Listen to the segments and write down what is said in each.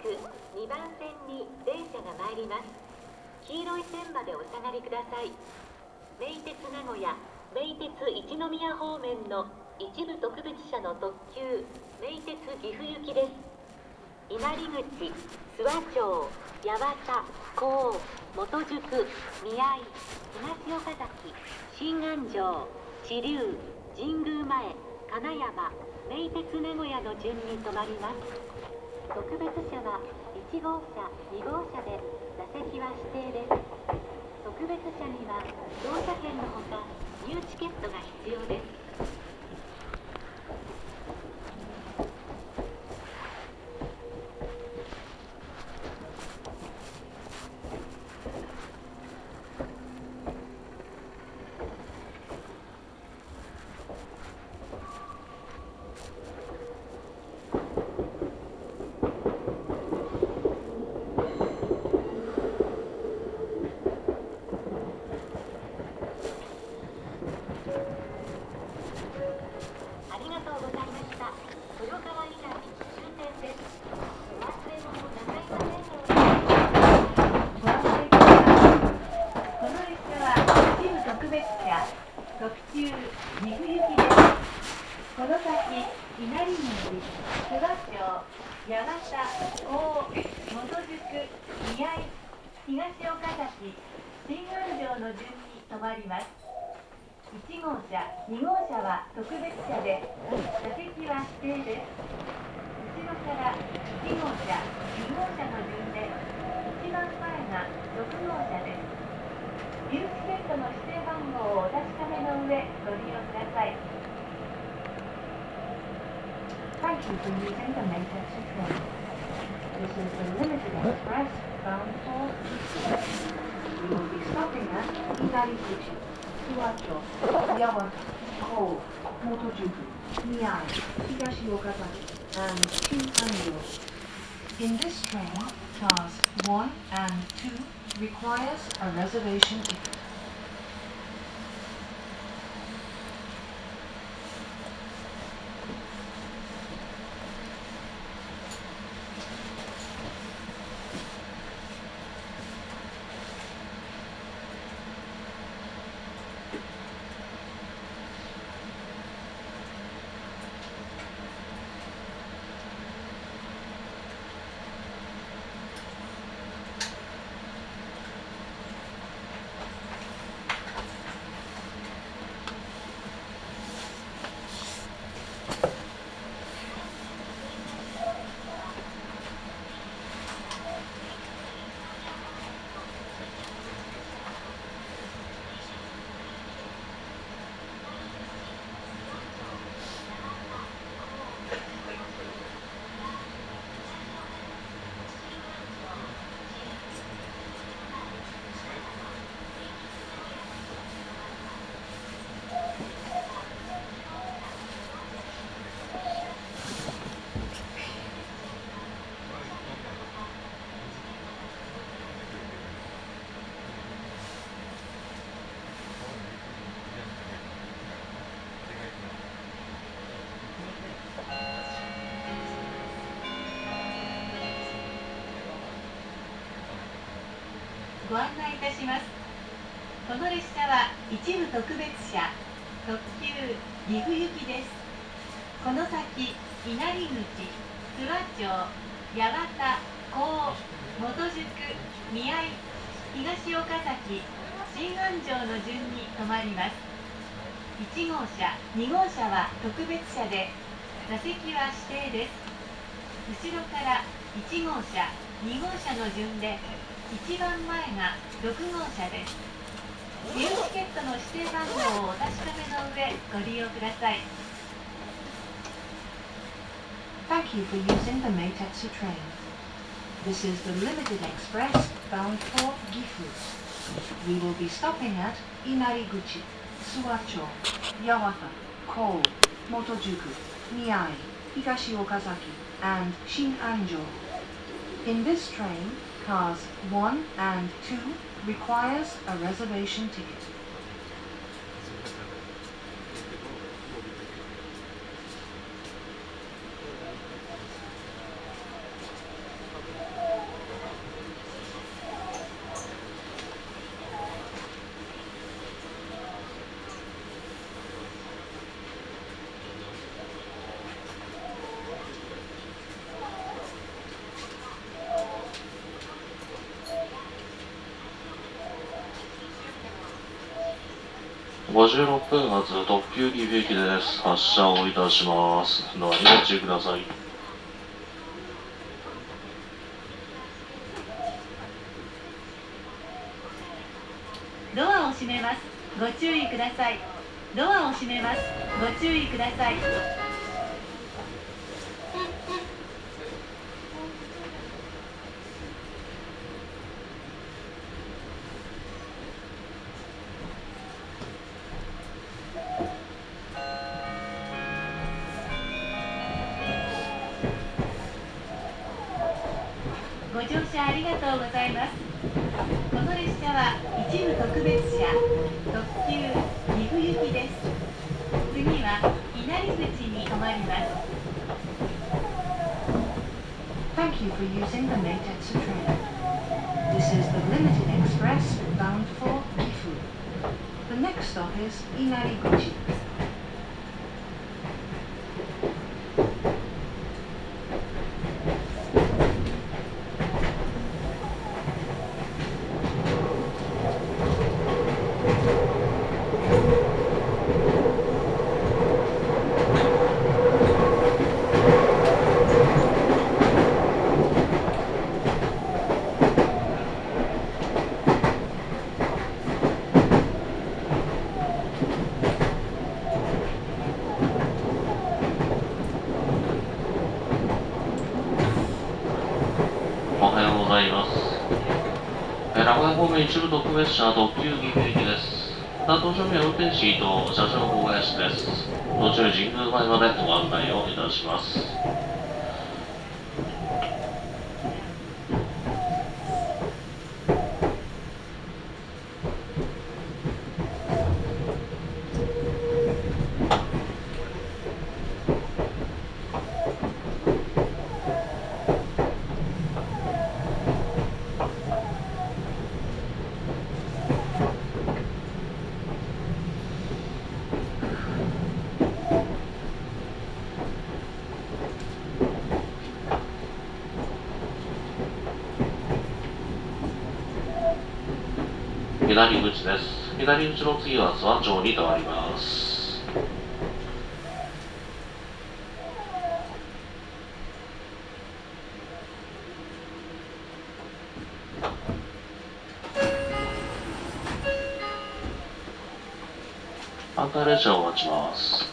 2番線に電車が参ります黄色い線までお下がりください名鉄名古屋名鉄一宮方面の一部特別車の特急名鉄岐阜行きです。稲荷口諏訪町八幡甲元宿宮井東岡崎新安城知立神宮前金山名鉄名古屋の順に停まります。特別車は1号車2号車で座席は指定です。特別車には乗車券のほか入チケットが必要です。You for using the Maytaxi train. This is the limited express bound for. We will be stopping at Inariguchi, Suwacho, Yawata, Kou, Motojuku, Miyai, Higashi Okazaki, and. In this train, cars 1 and 2 requires a reservation ご案内いたします。この列車は一部特別車特急岐阜行きです。この先稲荷口、諏訪町、八幡、甲元宿、宮井、東岡崎、新安城の順に停まります。1号車、2号車は特別車で座席は指定です。後ろから1号車、2号車の順で一番前が6号車です。入チケットの指定番号をお確かめの上ご利用ください。Thank you for using the Maytaxi train. This is the limited express bound for Gifu. We will be stopping at Inariguchi, Suwacho, Yawata, Kou, Motojuku, Miyai, Higashi Okazaki, and Shinanjo. In this train, cars 1 and 2 requires a reservation ticket.「56分発特急岐阜駅です発車をいたします。ドアにご注意ください。ドアを閉めます。ご注意ください。ドアを閉めます。ご注意ください。とうございますこの列車は一部特別車特急岐阜行きです次は稲荷口に停まります Thank you for using the Meitetsu train. This is the Limited Express bound for Gifu. The next stop is Inariguchi. おはようございます。えー名古屋方面一部特別車特急岐阜駅です。担当正面運転士と車掌小林です。途中神宮前までご案内をいたします。左口です。左口の次は諏訪町に変わります。アンカー列車を待ちます。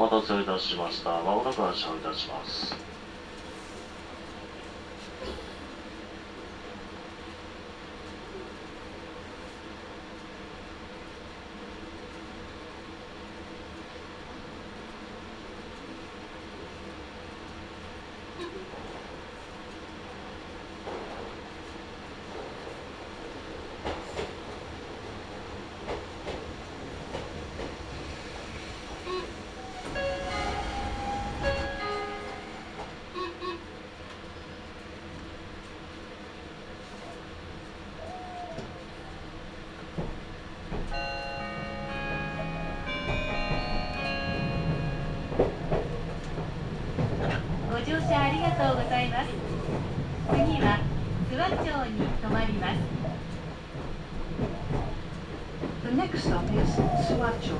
お待たせいたしました。まもなく発車をいたします。諏訪町に停まります The next stop is Suacho.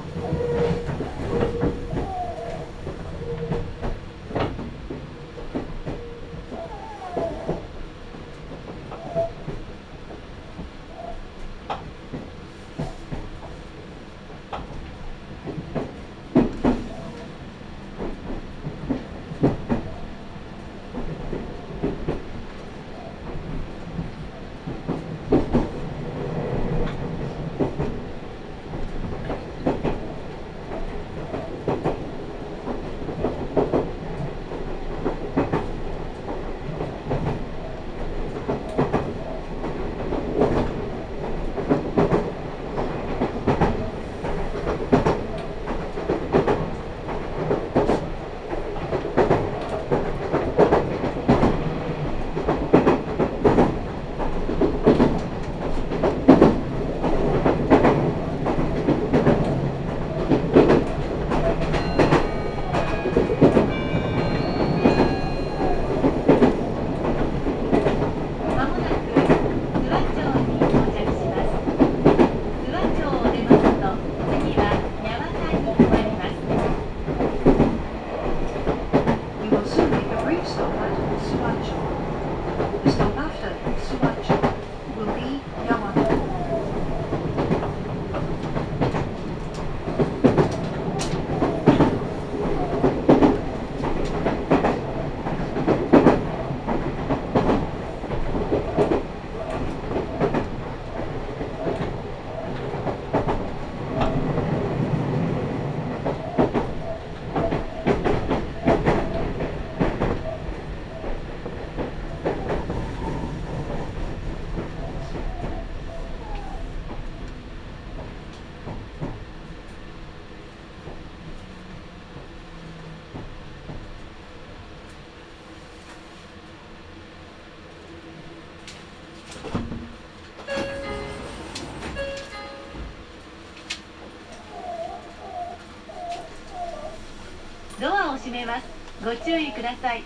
閉めます。ご注意ください。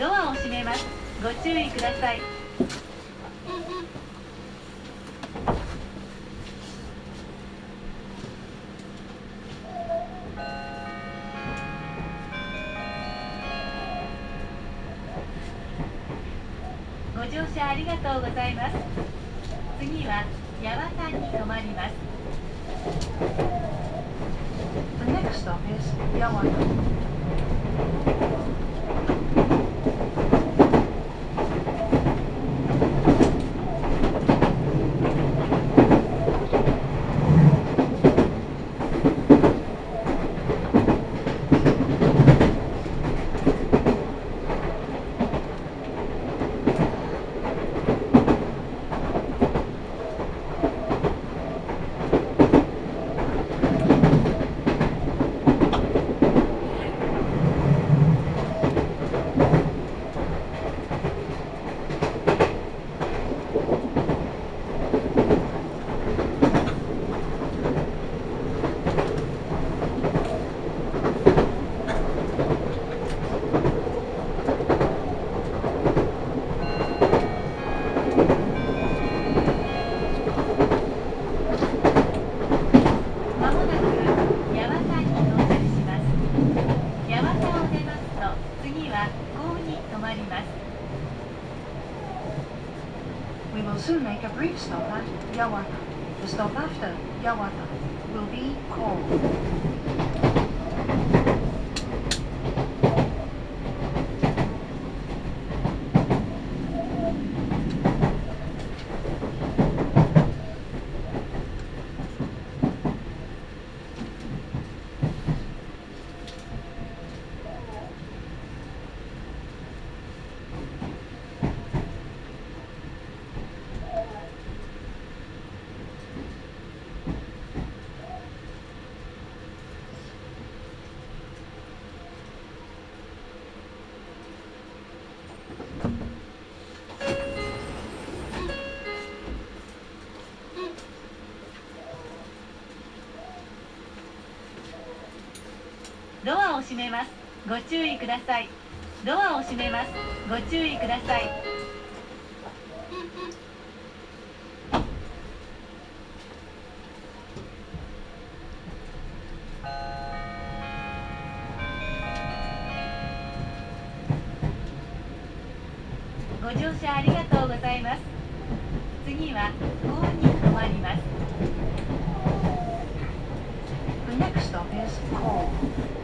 ドアを閉めます。ご注意ください。ご乗車ありがとうございます。次は八幡に停まります。The next stop is Yamato. Thank you. Soon make a brief stop at Yawata. The stop after Yawata ドアを閉めます。ご注意ください。ドアを閉めます。ご注意ください。ご乗車ありがとうございます。次は高尾に止まります。The next stop is Cole.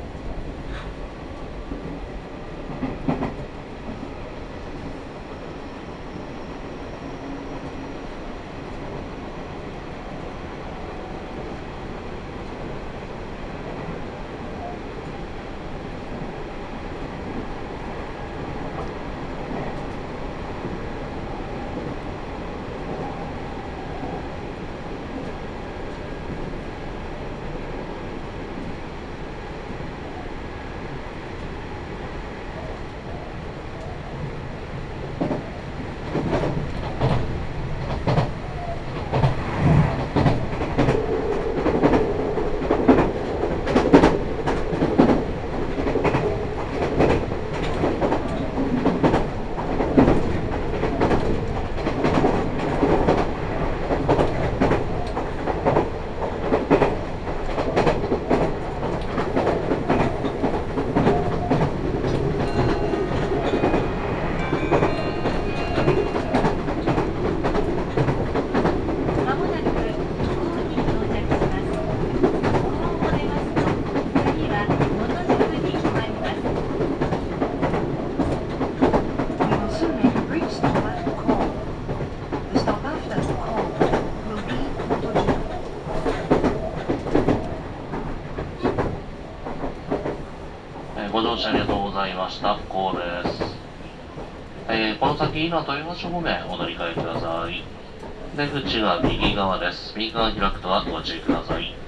ざいました。こうです。えーこの先、今、豊橋方面お乗り換えください。出口が右側です。右側開くとはご注意ください。